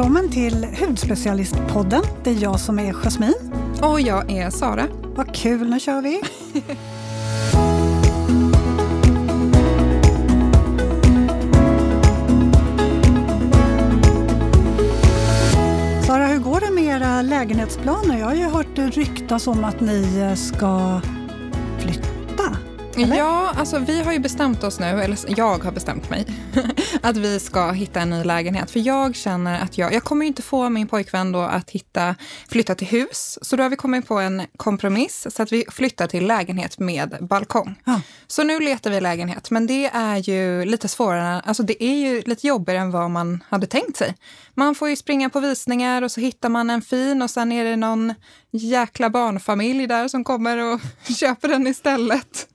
välkommen till Hudspecialistpodden. Det är jag som är Jasmin. Och jag är Sara. Vad kul, nu kör vi! Sara, hur går det med era lägenhetsplaner? Jag har ju hört ryktas om att ni ska. Eller? Ja, alltså vi har ju bestämt oss nu, eller jag har bestämt mig, att vi ska hitta en ny lägenhet. För jag känner att jag, jag kommer ju inte få min pojkvän då att hitta, flytta till hus. Så då har vi kommit på en kompromiss så att vi flyttar till lägenhet med balkong. Ja. Så nu letar vi lägenhet, men det är ju lite svårare, alltså det är ju lite jobbigare än vad man hade tänkt sig. Man får ju springa på visningar och så hittar man en fin och sen är det någon jäkla barnfamilj där som kommer och köper den istället.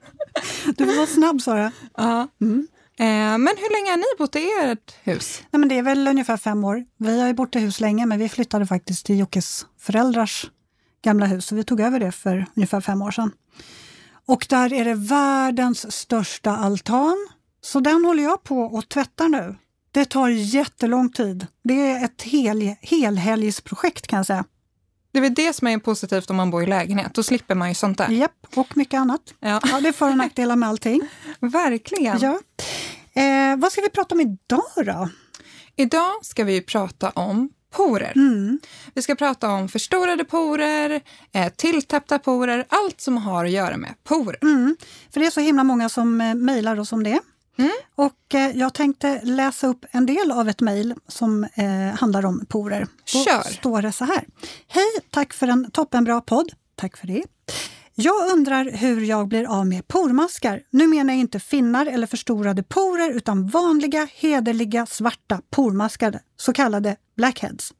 Du var snabb Sara. Ja. Mm. Eh, men hur länge har ni bott i ert hus? Nej, men det är väl ungefär fem år. Vi har ju bott i hus länge, men vi flyttade faktiskt till Jockes föräldrars gamla hus. Så vi tog över det för ungefär fem år sedan. Och där är det världens största altan. Så den håller jag på och tvättar nu. Det tar jättelång tid. Det är ett hel, helhelgsprojekt kan jag säga. Det är väl det som är positivt om man bor i lägenhet. Då slipper man ju sånt där. Japp, och mycket annat. Ja. Ja, det är för och nackdelar med allting. Verkligen. Ja. Eh, vad ska vi prata om idag då? Idag ska vi prata om porer. Mm. Vi ska prata om förstorade porer, eh, tilltäppta porer, allt som har att göra med porer. Mm, för det är så himla många som eh, mejlar oss om det. Mm. Och eh, jag tänkte läsa upp en del av ett mejl som eh, handlar om porer. Då Kör. står det så här. Hej, tack för en toppenbra podd. Tack för det. Jag undrar hur jag blir av med pormaskar. Nu menar jag inte finnar eller förstorade porer utan vanliga, hederliga, svarta pormaskar, så kallade blackheads.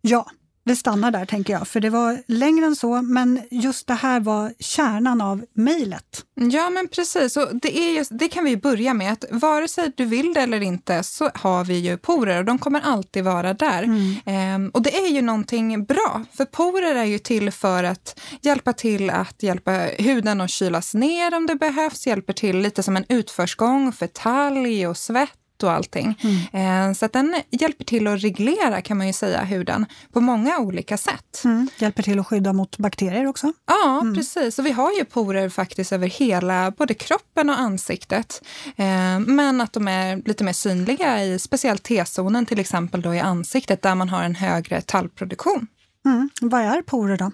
Ja, det stannar där tänker jag, för det var längre än så, men just det här var kärnan av mejlet. Ja, men precis. Och det, är just, det kan vi börja med. att Vare sig du vill det eller inte så har vi ju porer och de kommer alltid vara där. Ehm, och det är ju någonting bra, för porer är ju till för att hjälpa till att hjälpa huden att kylas ner om det behövs, hjälper till lite som en utförsgång för talg och svett och allting. Ehm, så att den hjälper till att reglera kan man ju säga huden på många olika sätt. Mm. Hjälper till att skydda mot bakterier också. Ja, precis. Och vi har ju porer faktiskt över hela både kroppen och ansiktet. Eh, men att de är lite mer synliga i speciellt T-zonen, till exempel då i ansiktet där man har en högre tallproduktion. Mm. Vad är porer då?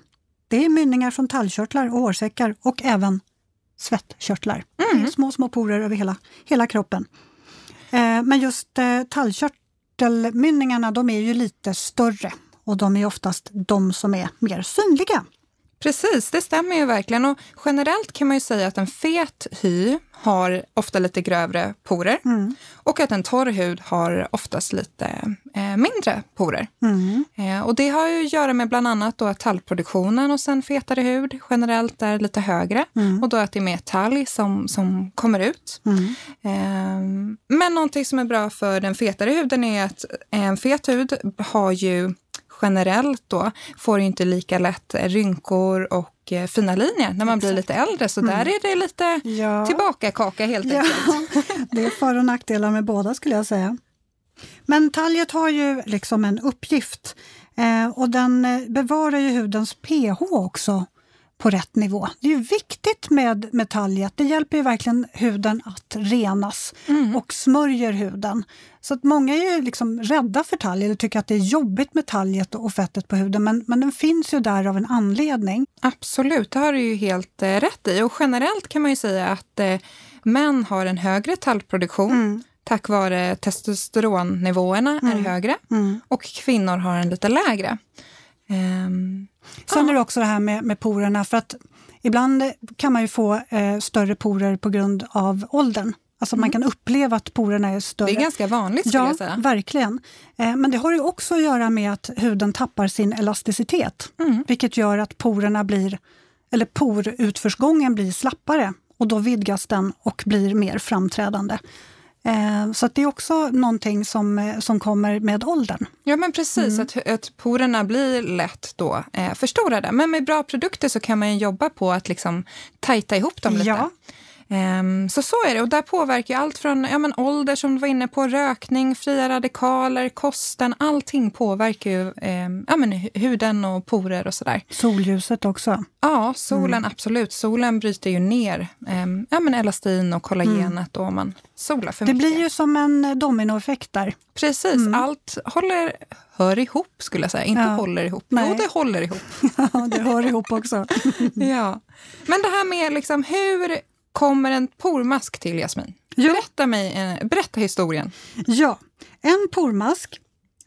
Det är mynningar från tallkörtlar och hårsäckar och även svettkörtlar. Är små, små porer över hela, hela kroppen. Eh, men just eh, tallkörtelmynningarna, de är ju lite större och de är oftast de som är mer synliga. Precis, det stämmer ju verkligen. Och generellt kan man ju säga att en fet hy har ofta lite grövre porer och att en torr hud har oftast lite eh, mindre porer. Eh, och det har ju att göra med bland annat då att tallproduktionen hos en fetare hud generellt är lite högre och då att det är mer talg som, som kommer ut. Eh, men någonting som är bra för den fetare huden är att en fet hud har ju generellt då får ju inte lika lätt rynkor och eh, fina linjer när man blir lite äldre. Så där är det lite Ja. tillbaka kaka helt Ja, enkelt. det är för och nackdelar med båda skulle jag säga. Men talget har ju liksom en uppgift eh, och den eh, bevarar ju hudens pH också på rätt nivå. Det är ju viktigt med, talget. Det hjälper ju verkligen huden att renas och smörjer huden. Så att många är liksom rädda för talg eller tycker att det är jobbigt med talget och fettet på huden. Men, men den finns ju där av en anledning. Absolut, det har du ju helt eh, rätt i. Och generellt kan man ju säga att eh, män har en högre tallproduktion tack vare testosteronnivåerna är högre och kvinnor har en lite lägre. Ehm, Sen är det också det här med, med porerna, för att ibland kan man ju få eh, större porer på grund av åldern. Alltså man kan uppleva att porerna är större. det är ganska vanligt skulle Ja, jag säga. verkligen. Eh, men det har ju också att göra med att huden tappar sin elasticitet, Mm. vilket gör att porerna blir, eller porutförsgången blir slappare och då vidgas den och blir mer framträdande. Eh, så att det är också någonting som, eh, som kommer med åldern. Ja, men precis. Att, att porerna blir lätt då eh, förstorade. Men med bra produkter så kan man jobba på att liksom tajta ihop dem lite. Ja. Um, så så är det och där påverkar allt från ja, men ålder som du var inne på, rökning, fria radikaler, kosten, allting påverkar ju um, ja, men huden och porer och sådär. Solljuset också? Ja, solen mm. absolut. Solen bryter ju ner um, ja, men elastin och kollagenet mm. och man solar för det mycket. Det blir ju som en dominoeffekt där. Precis, mm. allt håller, hör ihop skulle jag säga, inte ja. håller ihop. Nej. Jo, det håller ihop. ja, det hör ihop också. ja. Men det här med liksom, hur kommer en pormask till, Jasmin? Ja. Berätta, mig, eh, berätta historien. Ja, en pormask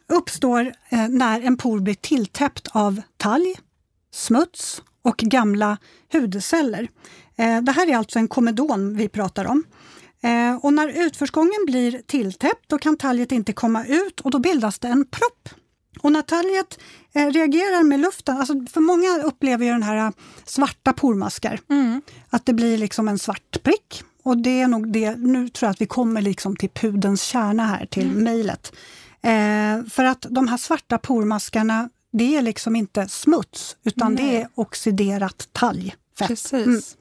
uppstår eh, när en por blir tilltäppt av talg, smuts och gamla hudceller. Eh, det här är alltså en komedon vi pratar om. Och när utförsgången blir tilltäppt då kan talget inte komma ut och då bildas det en propp. Och när talget reagerar med luften, alltså för många upplever ju den här svarta pormaskar, mm. att det blir liksom en svart prick. Och det är nog det, nu tror jag att vi kommer liksom till pudens kärna här, till mm. mejlet. Eh, för att de här svarta pormaskarna, det är liksom inte smuts, utan Nej. det är oxiderat talgfett. Precis.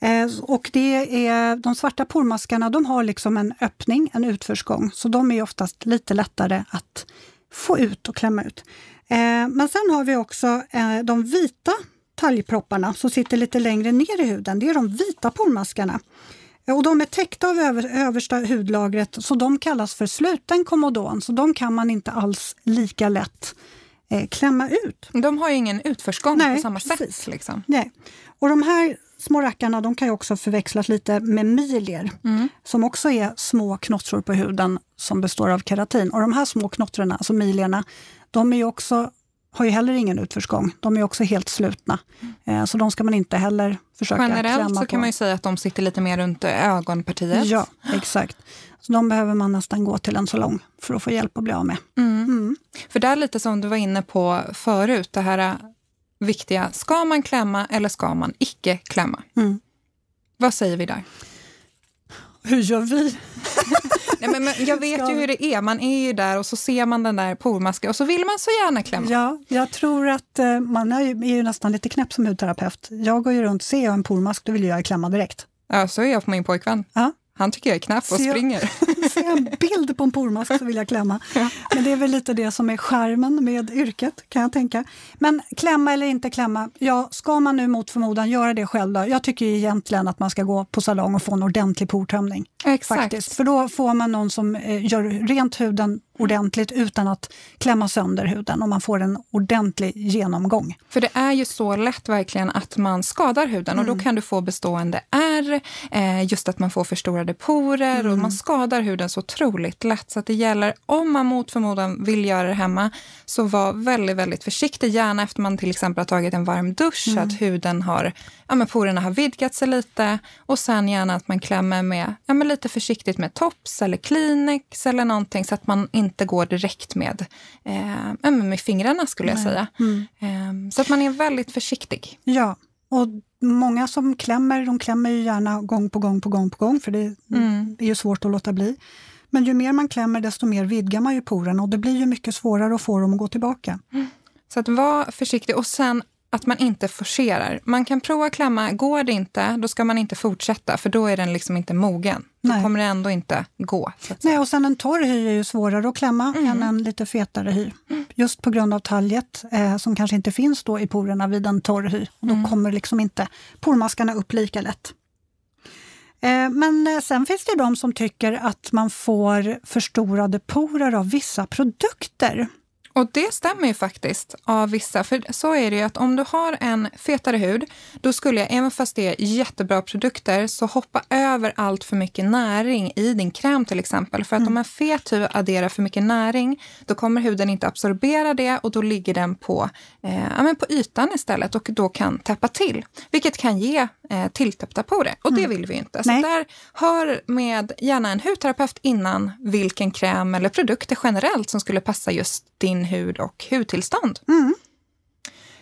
Mm. Eh, och det är, de svarta pormaskarna de har liksom en öppning, en utförsgång, så de är oftast lite lättare att få ut och klämma ut. Eh, men sen har vi också eh, de vita talgpropparna som sitter lite längre ner i huden. Det är de vita pormaskarna. Och de är täckta av över, översta hudlagret så de kallas för sluten komodon, så de kan man inte alls lika lätt eh, klämma ut. De har ju ingen utförsgång Nej, på samma precis. sätt. Liksom. Nej. Och de här små rackarna de kan ju också förväxlas lite med milier mm. som också är små knottror på huden som består av keratin. Och de här små knottrorna, alltså milierna, de är också har ju heller ingen utförsgång. De är också helt slutna. Mm. Så de ska man inte heller försöka Generellt klämma så kan man ju säga att de sitter lite mer runt ögonpartiet. Ja, exakt. Så de behöver man nästan gå till en salong för att få hjälp att bli av med. Mm. Mm. För där lite som du var inne på förut, det här viktiga, ska man klämma eller ska man icke klämma? Mm. Vad säger vi där? Hur gör vi? Nej, men, men, jag vet ju hur det är. Man är ju där och så ser man den där pormasken och så vill man så gärna klämma. Ja, jag tror att eh, man är ju, är ju nästan lite knäpp som hudterapeut. Jag går ju runt, ser jag en pormask, då vill jag klämma direkt. Ja, så är jag på min pojkvän. Ja. Han tycker jag är knäpp och ser springer. Ser jag en bild på en pormask så vill jag klämma. Ja. Men det är väl lite det som är skärmen med yrket, kan jag tänka. Men klämma eller inte klämma, ja, ska man nu mot förmodan göra det själv då? Jag tycker egentligen att man ska gå på salong och få en ordentlig portömning. Exakt. Faktiskt. För då får man någon som eh, gör rent huden ordentligt utan att klämma sönder huden och man får en ordentlig genomgång. För det är ju så lätt verkligen att man skadar huden och då mm. kan du få bestående ärr, eh, just att man får förstorade porer mm. och man skadar huden så otroligt lätt. Så att det gäller, om man mot förmodan vill göra det hemma, så var väldigt, väldigt försiktig. Gärna efter man till exempel har tagit en varm dusch, mm. att huden har, ja men porerna har vidgat sig lite och sen gärna att man klämmer med, ja men lite försiktigt med tops eller Kleenex eller någonting så att man inte går direkt med, eh, med fingrarna skulle jag Nej. säga. Mm. Eh, så att man är väldigt försiktig. Ja, och många som klämmer, de klämmer ju gärna gång på gång på gång på gång för det mm. är ju svårt att låta bli. Men ju mer man klämmer desto mer vidgar man ju porerna och det blir ju mycket svårare att få dem att gå tillbaka. Mm. Så att vara försiktig och sen att man inte forcerar. Man kan prova klämma, går det inte, då ska man inte fortsätta för då är den liksom inte mogen. Nej. Då kommer det ändå inte gå. Nej, och sen en torr hy är ju svårare att klämma mm. än en lite fetare hy. Mm. Just på grund av talget eh, som kanske inte finns då i porerna vid en torr hy. Och då mm. kommer liksom inte pormaskarna upp lika lätt. Eh, men eh, sen finns det de som tycker att man får förstorade porer av vissa produkter. Och det stämmer ju faktiskt av vissa. För så är det ju att om du har en fetare hud, då skulle jag, även fast det är jättebra produkter, så hoppa över allt för mycket näring i din kräm till exempel. För att mm. om en fet hud adderar för mycket näring, då kommer huden inte absorbera det och då ligger den på, eh, ja, men på ytan istället och då kan täppa till. Vilket kan ge eh, tilltäppta porer och mm. det vill vi inte. Så där, hör med gärna en hudterapeut innan vilken kräm eller produkter generellt som skulle passa just din hud och hudtillstånd. Mm.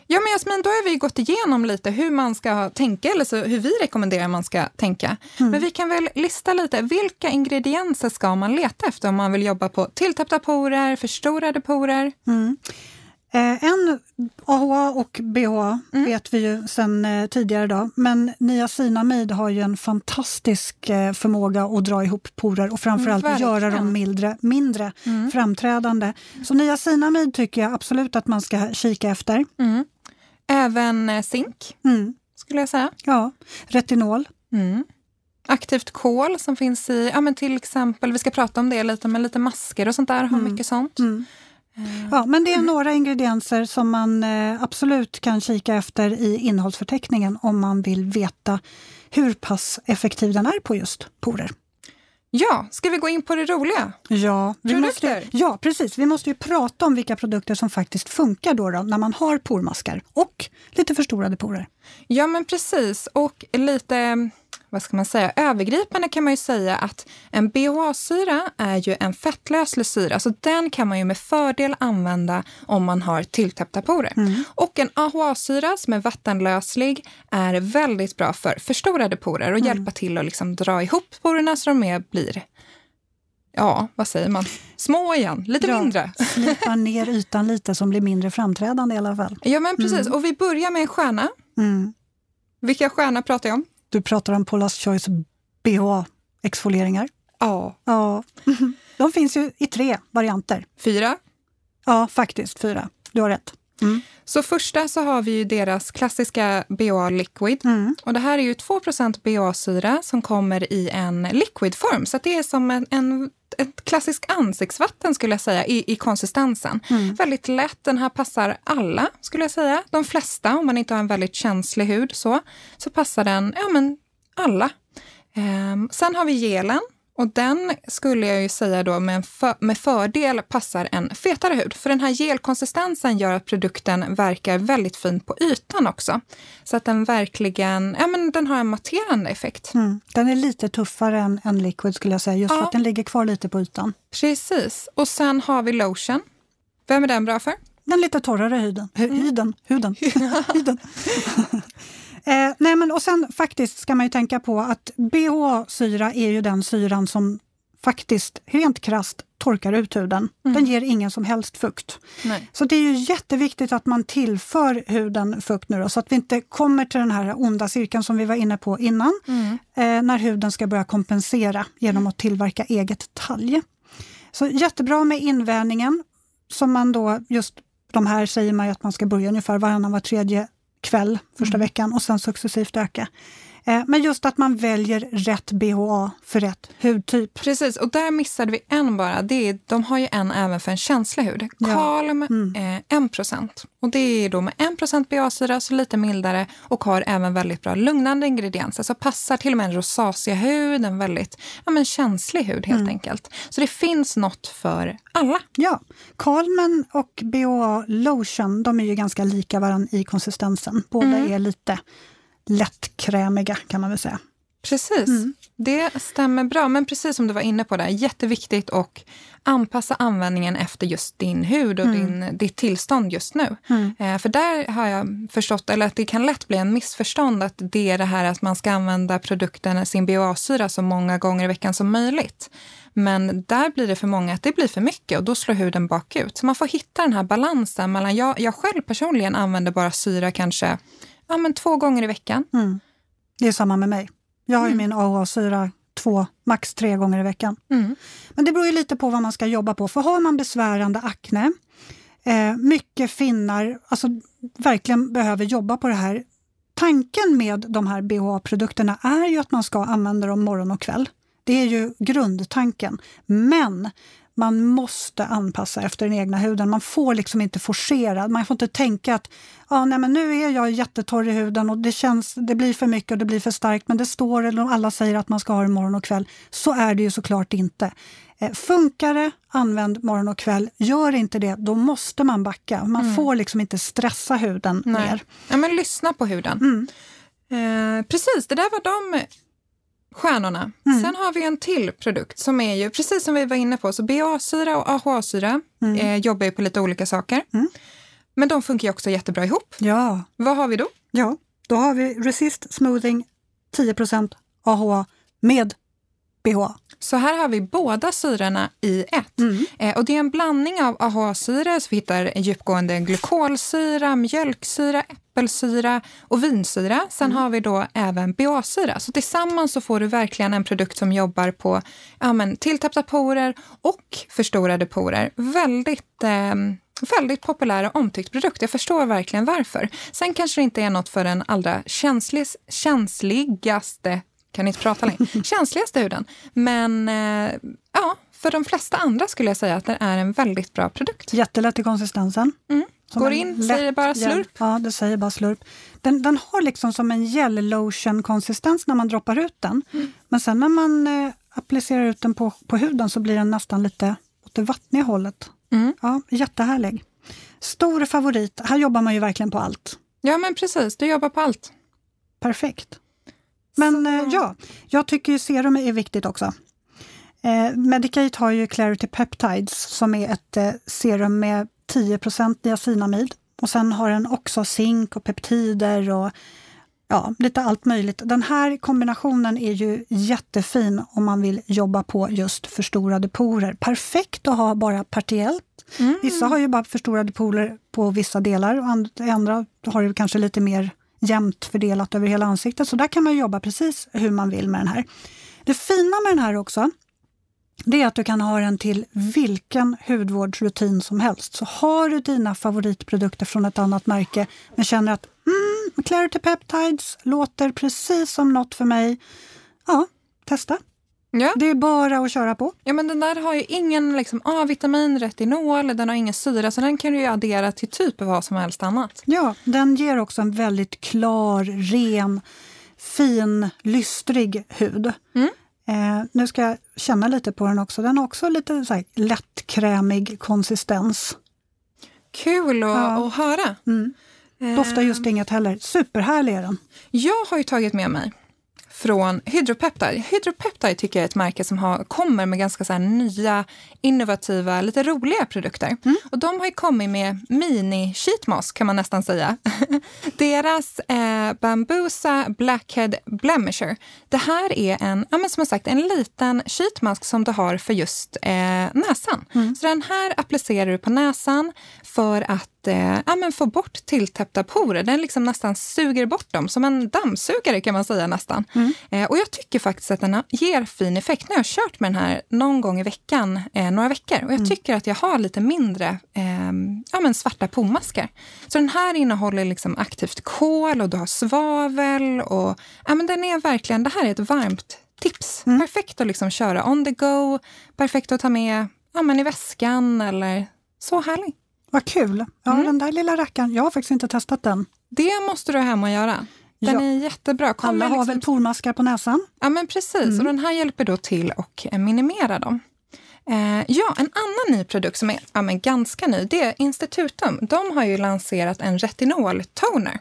Ja, men Jasmin, då har vi gått igenom lite hur man ska tänka, eller så hur vi rekommenderar man ska tänka. Mm. Men vi kan väl lista lite, vilka ingredienser ska man leta efter om man vill jobba på tilltäppta porer, förstorade porer? Mm. Eh, en AHA och BHA Mm. vet vi ju sedan eh, tidigare då, men niacinamid har ju en fantastisk eh, förmåga att dra ihop porer och framförallt Mm, göra dem mindre, mindre Mm. framträdande. Så niacinamid tycker jag absolut att man ska kika efter. Mm. Även zink, Mm. skulle jag säga. Ja, retinol. Mm. Aktivt kol som finns i, ja men till exempel, vi ska prata om det lite, men lite masker och sånt där har mycket sånt. Ja, men det är några ingredienser som man eh, absolut kan kika efter i innehållsförteckningen om man vill veta hur pass effektiv den är på just porer. Ja, ska vi gå in på det roliga? Ja, vi Produkter. måste, ja, precis. Vi måste ju prata om vilka produkter som faktiskt funkar då, då när man har pormaskar och lite förstorade porer. Ja, men precis. Och lite, vad ska man säga, övergripande kan man ju säga att en BHA-syra är ju en fettlöslig syra, så den kan man ju med fördel använda om man har tilltäppta porer. Och en AHA-syra som är vattenlöslig är väldigt bra för förstorade porer och hjälpa till att liksom dra ihop porerna så de blir, ja, vad säger man, små igen, lite Ja. mindre. Slipa ner ytan lite som blir mindre framträdande i alla fall. Ja, men precis. Och vi börjar med en stjärna. Mm. Vilka stjärnor pratar jag om? Du pratar om Paula's Choice BHA-exfolieringar. Ja. Ja, de finns ju i tre varianter. Fyra. Ja, faktiskt fyra. Du har rätt. Mm. Så första så har vi ju deras klassiska BHA Liquid. Mm. Och det här är ju 2% BHA-syra som kommer i en liquidform. Så att det är som en, en, ett klassiskt ansiktsvatten skulle jag säga i, i konsistensen. Mm. Väldigt lätt. Den här passar alla skulle jag säga. De flesta, om man inte har en väldigt känslig hud så, så passar den ja, men alla. Ehm, sen har vi gelen. Och den skulle jag ju säga då med, för, med fördel passar en fetare hud. För den här gelkonsistensen gör att produkten verkar väldigt fint på ytan också. Så att den verkligen, ja men den har en matterande effekt. Mm. Den är lite tuffare än, än liquid skulle jag säga, just för Ja. att den ligger kvar lite på ytan. Precis. Och sen har vi lotion. Vem är den bra för? Den lite torrare huden. Hu- Huden. Huden. huden. Eh, nej men, och sen faktiskt ska man ju tänka på att BHA-syra är ju den syran som faktiskt rent krasst torkar ut huden. Den ger ingen som helst fukt. Nej. Så det är ju jätteviktigt att man tillför huden fukt nu då, så att vi inte kommer till den här onda cirkeln som vi var inne på innan, eh, när huden ska börja kompensera genom att tillverka eget talg. Så jättebra med invävningen, som man då just de här säger man att man ska börja ungefär varannan var tredje kväll första veckan och sen successivt öka. Eh, men just att man väljer rätt BHA för rätt hudtyp. Precis, och där missade vi en bara. Det är, de har ju en även för en känslig hud. Ja. Kalm, eh, 1 Och det är då med 1 BA-syra, så lite mildare och har även väldigt bra lugnande ingredienser. Så passar till och med en rosacea-hud, en väldigt ja, men känslig hud helt enkelt. Så det finns något för alla. Ja, Calmen och BHA Lotion, de är ju ganska lika varandra i konsistensen. Båda är lite lättkrämiga kan man väl säga. Precis, det stämmer bra. Men precis som du var inne på där, jätteviktigt att anpassa användningen efter just din hud och din, ditt tillstånd just nu. Eh, för där har jag förstått, eller att det kan lätt bli en missförstånd att det är det här att man ska använda produkten, sin BHA-syra så många gånger i veckan som möjligt. Men där blir det för många att det blir för mycket och då slår huden bakut. Så man får hitta den här balansen mellan, jag, jag själv personligen använder bara syra kanske ja, men två gånger i veckan. Mm. Det är samma med mig. Jag har ju min AHA-syra två, max tre gånger i veckan. Mm. Men det beror ju lite på vad man ska jobba på. För har man besvärande akne, eh, mycket finnar, alltså verkligen behöver jobba på det här. Tanken med de här BHA-produkterna är ju att man ska använda dem morgon och kväll. Det är ju grundtanken. Men man måste anpassa efter den egna huden. Man får liksom inte forcera. Man får inte tänka att ah, nej, men nu är jag jättetorr i huden och det, känns, det blir för mycket och det blir för starkt men det står eller alla säger att man ska ha det morgon och kväll. Så är det ju såklart inte. Eh, funkar det, använd morgon och kväll. Gör inte det, då måste man backa. Man får liksom inte stressa huden Nej. mer. Ja, men lyssna på huden. Mm. Eh, precis, det där var de stjärnorna. Mm. Sen har vi en till produkt som är ju, precis som vi var inne på, så BA-syra och AHA-syra Mm. eh, jobbar ju på lite olika saker. Men de funkar ju också jättebra ihop. Ja, Vad har vi då? ja, då har vi Resist Smoothing 10% AHA med BH. Så här har vi båda syrorna i ett. Mm. Eh, och det är en blandning av AHA-syra, så vi hittar djupgående glykolsyra, mjölksyra, äppelsyra och vinsyra. Sen Mm. har vi då även BA-syra. Så tillsammans så får du verkligen en produkt som jobbar på ja, men, tilltäppta porer och förstorade porer. Väldigt eh, väldigt populär och omtyckt produkt. Jag förstår verkligen varför. Sen kanske det inte är något för den allra känslig, känsligaste kan inte prata längre, känsligaste huden. Men eh, ja, för de flesta andra skulle jag säga att det är en väldigt bra produkt. Jättelätt i konsistensen. Mm. Som Går in, lätt säger bara slurp. Ja, det säger bara slurp. Den, den har liksom som en gel lotion konsistens när man droppar ut den. Mm. Men sen när man eh, applicerar ut den på, på huden så blir den nästan lite åt det vattniga hållet. Mm. Ja, jättehärlig. Stor favorit. Här jobbar man ju verkligen på allt. Ja, men precis. Du jobbar på allt. Perfekt. Men Så- eh, ja, jag tycker ju serum är viktigt också. Eh, Medicate har ju Clarity Peptides som är ett eh, serum med 10% niacinamid. Och sen har den också zink och peptider och ja, lite allt möjligt. Den här kombinationen är ju jättefin om man vill jobba på just förstorade porer. Perfekt att ha bara partiellt. Mm. Vissa har ju bara förstorade porer på vissa delar och and- andra har ju kanske lite mer jämnt fördelat över hela ansiktet. Så där kan man jobba precis hur man vill med den här. Det fina med den här också, det är att du kan ha den till vilken hudvårdsrutin som helst. Så har du dina favoritprodukter från ett annat märke men känner att mm, Clarity Peptides låter precis som något för mig. Ja, testa. Ja. Det är bara att köra på. ja, men den där har ju ingen liksom, A-vitamin, retinol, den har ingen syra, så den kan du ju addera till typ vad som helst annat. Ja, den ger också en väldigt klar, ren, fin, lystrig hud. Mm. Eh, nu ska jag känna lite på den också. Den har också lite så här lättkrämig konsistens. Kul att, Ja. höra. Mm. Doftar just inget heller. Superhärlig är den. Jag har ju tagit med mig från Hydropeptide. Hydropeptide tycker jag är ett märke som har, kommer med ganska så nya, innovativa, lite roliga produkter. Och de har kommit med mini sheetmask kan man nästan säga. Deras eh, Bambusa Blackhead Blemisher. Det här är en, ja, men som sagt, en liten sheetmask som du har för just eh, näsan. Så den här applicerar du på näsan för att eh, ja, men få bort tilltäppta porer. Den liksom nästan suger bort dem, som en dammsugare kan man säga nästan. Eh, och jag tycker faktiskt att den ger fin effekt. Nu har jag kört med den här någon gång i veckan, eh, några veckor. Och jag tycker att jag har lite mindre eh, ja, men svarta pormaskar. Så den här innehåller liksom aktivt kol och du har svavel. Och, ja, men den är verkligen, det här är ett varmt tips. Perfekt att liksom köra on the go, perfekt att ta med ja, men i väskan eller så härlig. Vad kul! Ja, Mm. den där lilla rackaren. Jag har faktiskt inte testat den. Det måste du hemma och göra. Den Ja. är jättebra. Kommer Alla har liksom- väl pormaskar på näsan? Ja, men precis. Och den här hjälper då till att eh, minimera dem. Eh, ja, en annan ny produkt som är ja, ganska ny, det är Institutum. De har ju lanserat en retinoltoner.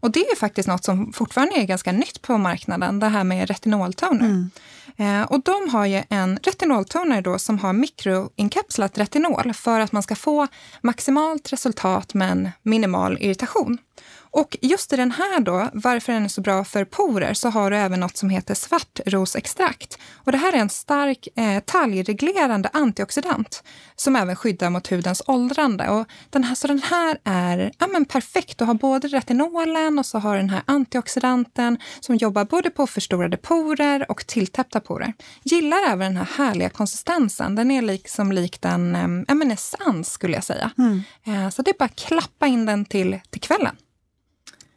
Och det är faktiskt något som fortfarande är ganska nytt på marknaden, det här med retinoltoner. Eh, och de har ju en retinoltoner då som har mikroinkapslat retinol för att man ska få maximalt resultat men minimal irritation. Och just i den här då, varför den är så bra för porer, så har du även något som heter svartrosextrakt. Och det här är en stark eh, talgreglerande antioxidant som även skyddar mot hudens åldrande. Och den här, så den här är ja, men perfekt. Du har både retinolen och så har den här antioxidanten som jobbar både på förstorade porer och tilltäppta porer. Gillar även den här härliga konsistensen. Den är liksom likt en eh, ja, men essens skulle jag säga. Eh, så det är bara att klappa in den till, till kvällen.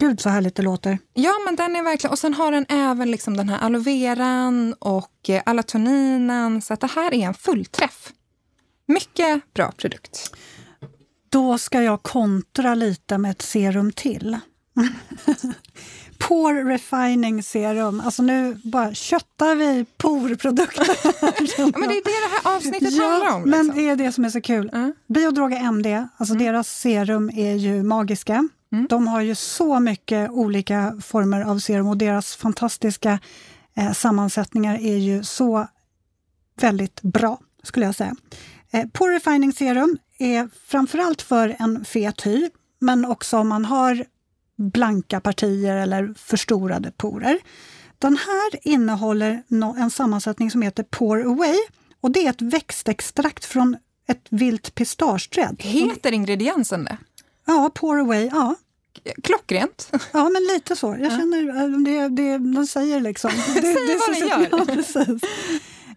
Gud så härligt det låter. Ja, men den är verkligen... Och sen har den även liksom den här aloe veran och eh, alatoninen. Så att det här är en fullträff. Mycket bra produkt. Då ska jag kontra lite med ett serum till. Pore Refining Serum. Alltså nu bara köttar vi porprodukter. Ja, men det är det det här avsnittet handlar om. men Liksom. det är det som är så kul. Mm. Biodroga MD, alltså deras serum är ju magiska. De har ju så mycket olika former av serum och deras fantastiska eh, sammansättningar är ju så väldigt bra, skulle jag säga. Eh, Pore Refining Serum är framförallt för en fet hy, men också om man har blanka partier eller förstorade porer. Den här innehåller en sammansättning som heter Pour Away och det är ett växtextrakt från ett vilt pistageträd. Heter ingrediensen det? Ja, Pour Away, ja. Klockrent. Ja, men lite så. Jag känner, äh, det, det, de säger liksom. Det, säger vad den gör. Ja, precis.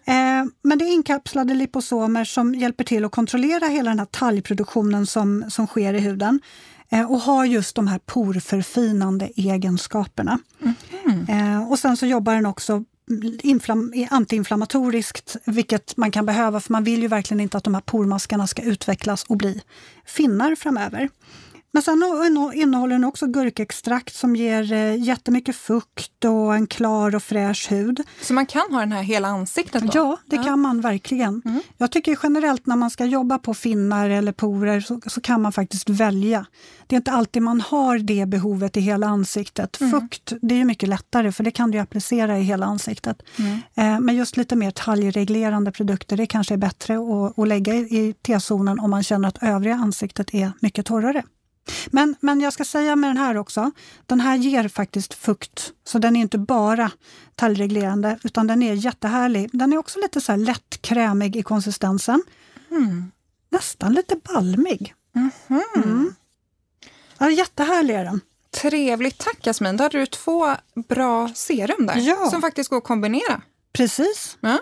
Eh, men det är inkapslade liposomer som hjälper till att kontrollera hela den här talgproduktionen som, som sker i huden eh, och har just de här porförfinande egenskaperna. Mm. Eh, och sen så jobbar den också antiinflammatoriskt, vilket man kan behöva för man vill ju verkligen inte att de här pormaskarna ska utvecklas och bli finnar framöver. Men sen innehåller den också gurkextrakt som ger eh, jättemycket fukt och en klar och fräsch hud. Så man kan ha den här hela ansiktet? Då? Ja, det ja. kan man verkligen. Mm. Jag tycker generellt när man ska jobba på finnar eller porer så, så, kan man faktiskt välja. Det är inte alltid man har det behovet i hela ansiktet. Mm. Fukt, det är mycket lättare för det kan du applicera i hela ansiktet. Mm. Eh, men just lite mer talgreglerande produkter, det kanske är bättre att, att lägga i, i T-zonen om man känner att övriga ansiktet är mycket torrare. Men, men jag ska säga med den här också, den här ger faktiskt fukt. Så den är inte bara talgreglerande, utan den är jättehärlig. Den är också lite så här lätt krämig i konsistensen. Mm. Nästan lite balmig. Mm. Mm. Ja, jättehärlig är den. Trevligt. Tack Jasmin. Då hade du två bra serum där ja. som faktiskt går att kombinera. Precis. Ja.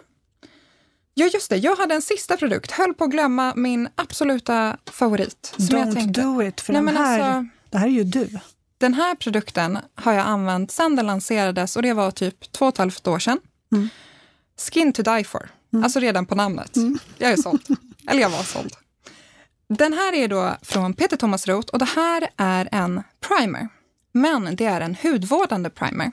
Ja, just det. Jag hade en sista produkt. Höll på att glömma min absoluta favorit. Som Don't jag tänkte. do it, för Nej, den här, alltså, det här är ju du. Den här produkten har jag använt sedan den lanserades och det var typ två och ett halvt år sedan. Mm. Skin to die for. Mm. Alltså redan på namnet. Mm. Jag är såld. Eller jag var såld. Den här är då från Peter Thomas Roth och det här är en primer. Men det är en hudvårdande primer.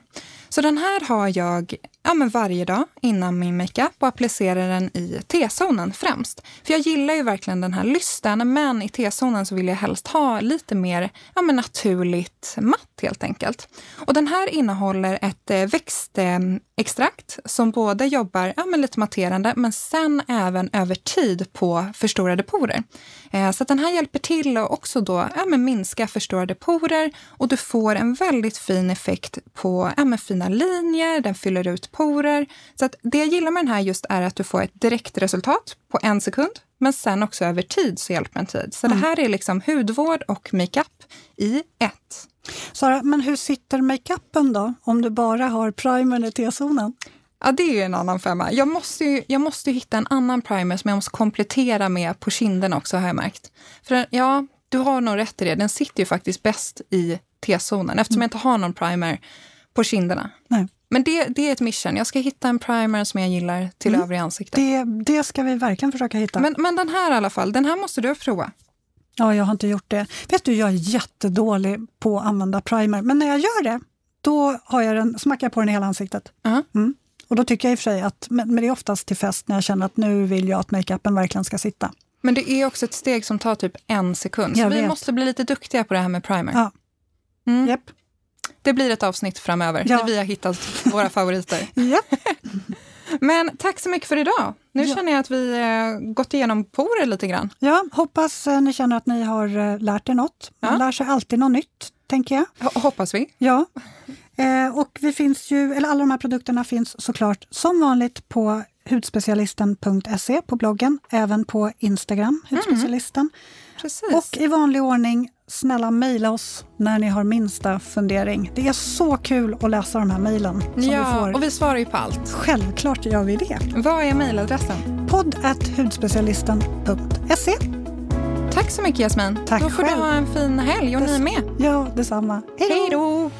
Så den här har jag ja, men varje dag innan min makeup och applicerar den i T-zonen främst. För jag gillar ju verkligen den här lysten, men i T-zonen så vill jag helst ha lite mer ja, men naturligt matt helt enkelt. Och den här innehåller ett eh, växtextrakt som både jobbar ja, men lite matterande, men sen även över tid på förstorade porer. Eh, så den här hjälper till att också då ja, men minska förstorade porer och du får en väldigt fin effekt på ja, men fina linjer, den fyller ut porer. Så att det jag gillar med den här just är att du får ett direkt resultat på en sekund, men sen också över tid så hjälper en tid. Så mm. det här är liksom hudvård och makeup i ett. Sara, men hur sitter makeupen då, om du bara har primern i T-zonen? Ja, det är ju en annan femma. Jag måste ju, jag måste hitta en annan primer som jag måste komplettera med på kinden också, har jag märkt. För ja, du har nog rätt i det. Den sitter ju faktiskt bäst i T-zonen eftersom mm. jag inte har någon primer på kinderna. Nej. Men det, det är ett mission. Jag ska hitta en primer som jag gillar till mm. övriga ansiktet. Det, det ska vi verkligen försöka hitta. Men, men den här i alla fall, den här måste du prova. Ja, jag har inte gjort det. Vet du, jag är jättedålig på att använda primer, men när jag gör det, då har jag den, smackar jag på den i hela ansiktet. Uh -huh. mm. Och då tycker jag i och för sig att, men det är oftast till fest när jag känner att nu vill jag att makeupen verkligen ska sitta. Men det är också ett steg som tar typ en sekund, så vi måste bli lite duktiga på det här med primer. Ja. Mm. Yep. Det blir ett avsnitt framöver ja. där vi har hittat våra favoriter. Men tack så mycket för idag. Nu ja. känner jag att vi eh, gått igenom porer lite grann. Ja, hoppas eh, ni känner att ni har eh, lärt er något. Man ja. lär sig alltid något nytt, tänker jag. H hoppas vi. Ja. Eh, och vi finns ju, eller alla de här produkterna finns såklart som vanligt på hudspecialisten.se på bloggen, även på Instagram, hudspecialisten. Mm. Och i vanlig ordning snälla mejla oss när ni har minsta fundering. Det är så kul att läsa de här mejlen. Ja, vi och vi svarar ju på allt. Självklart gör vi det. Vad är mejladressen? podd hudspecialisten.se Tack så mycket Jasmin. Tack Då får själv. du ha en fin helg och Des ni med. Ja, detsamma. Hej då!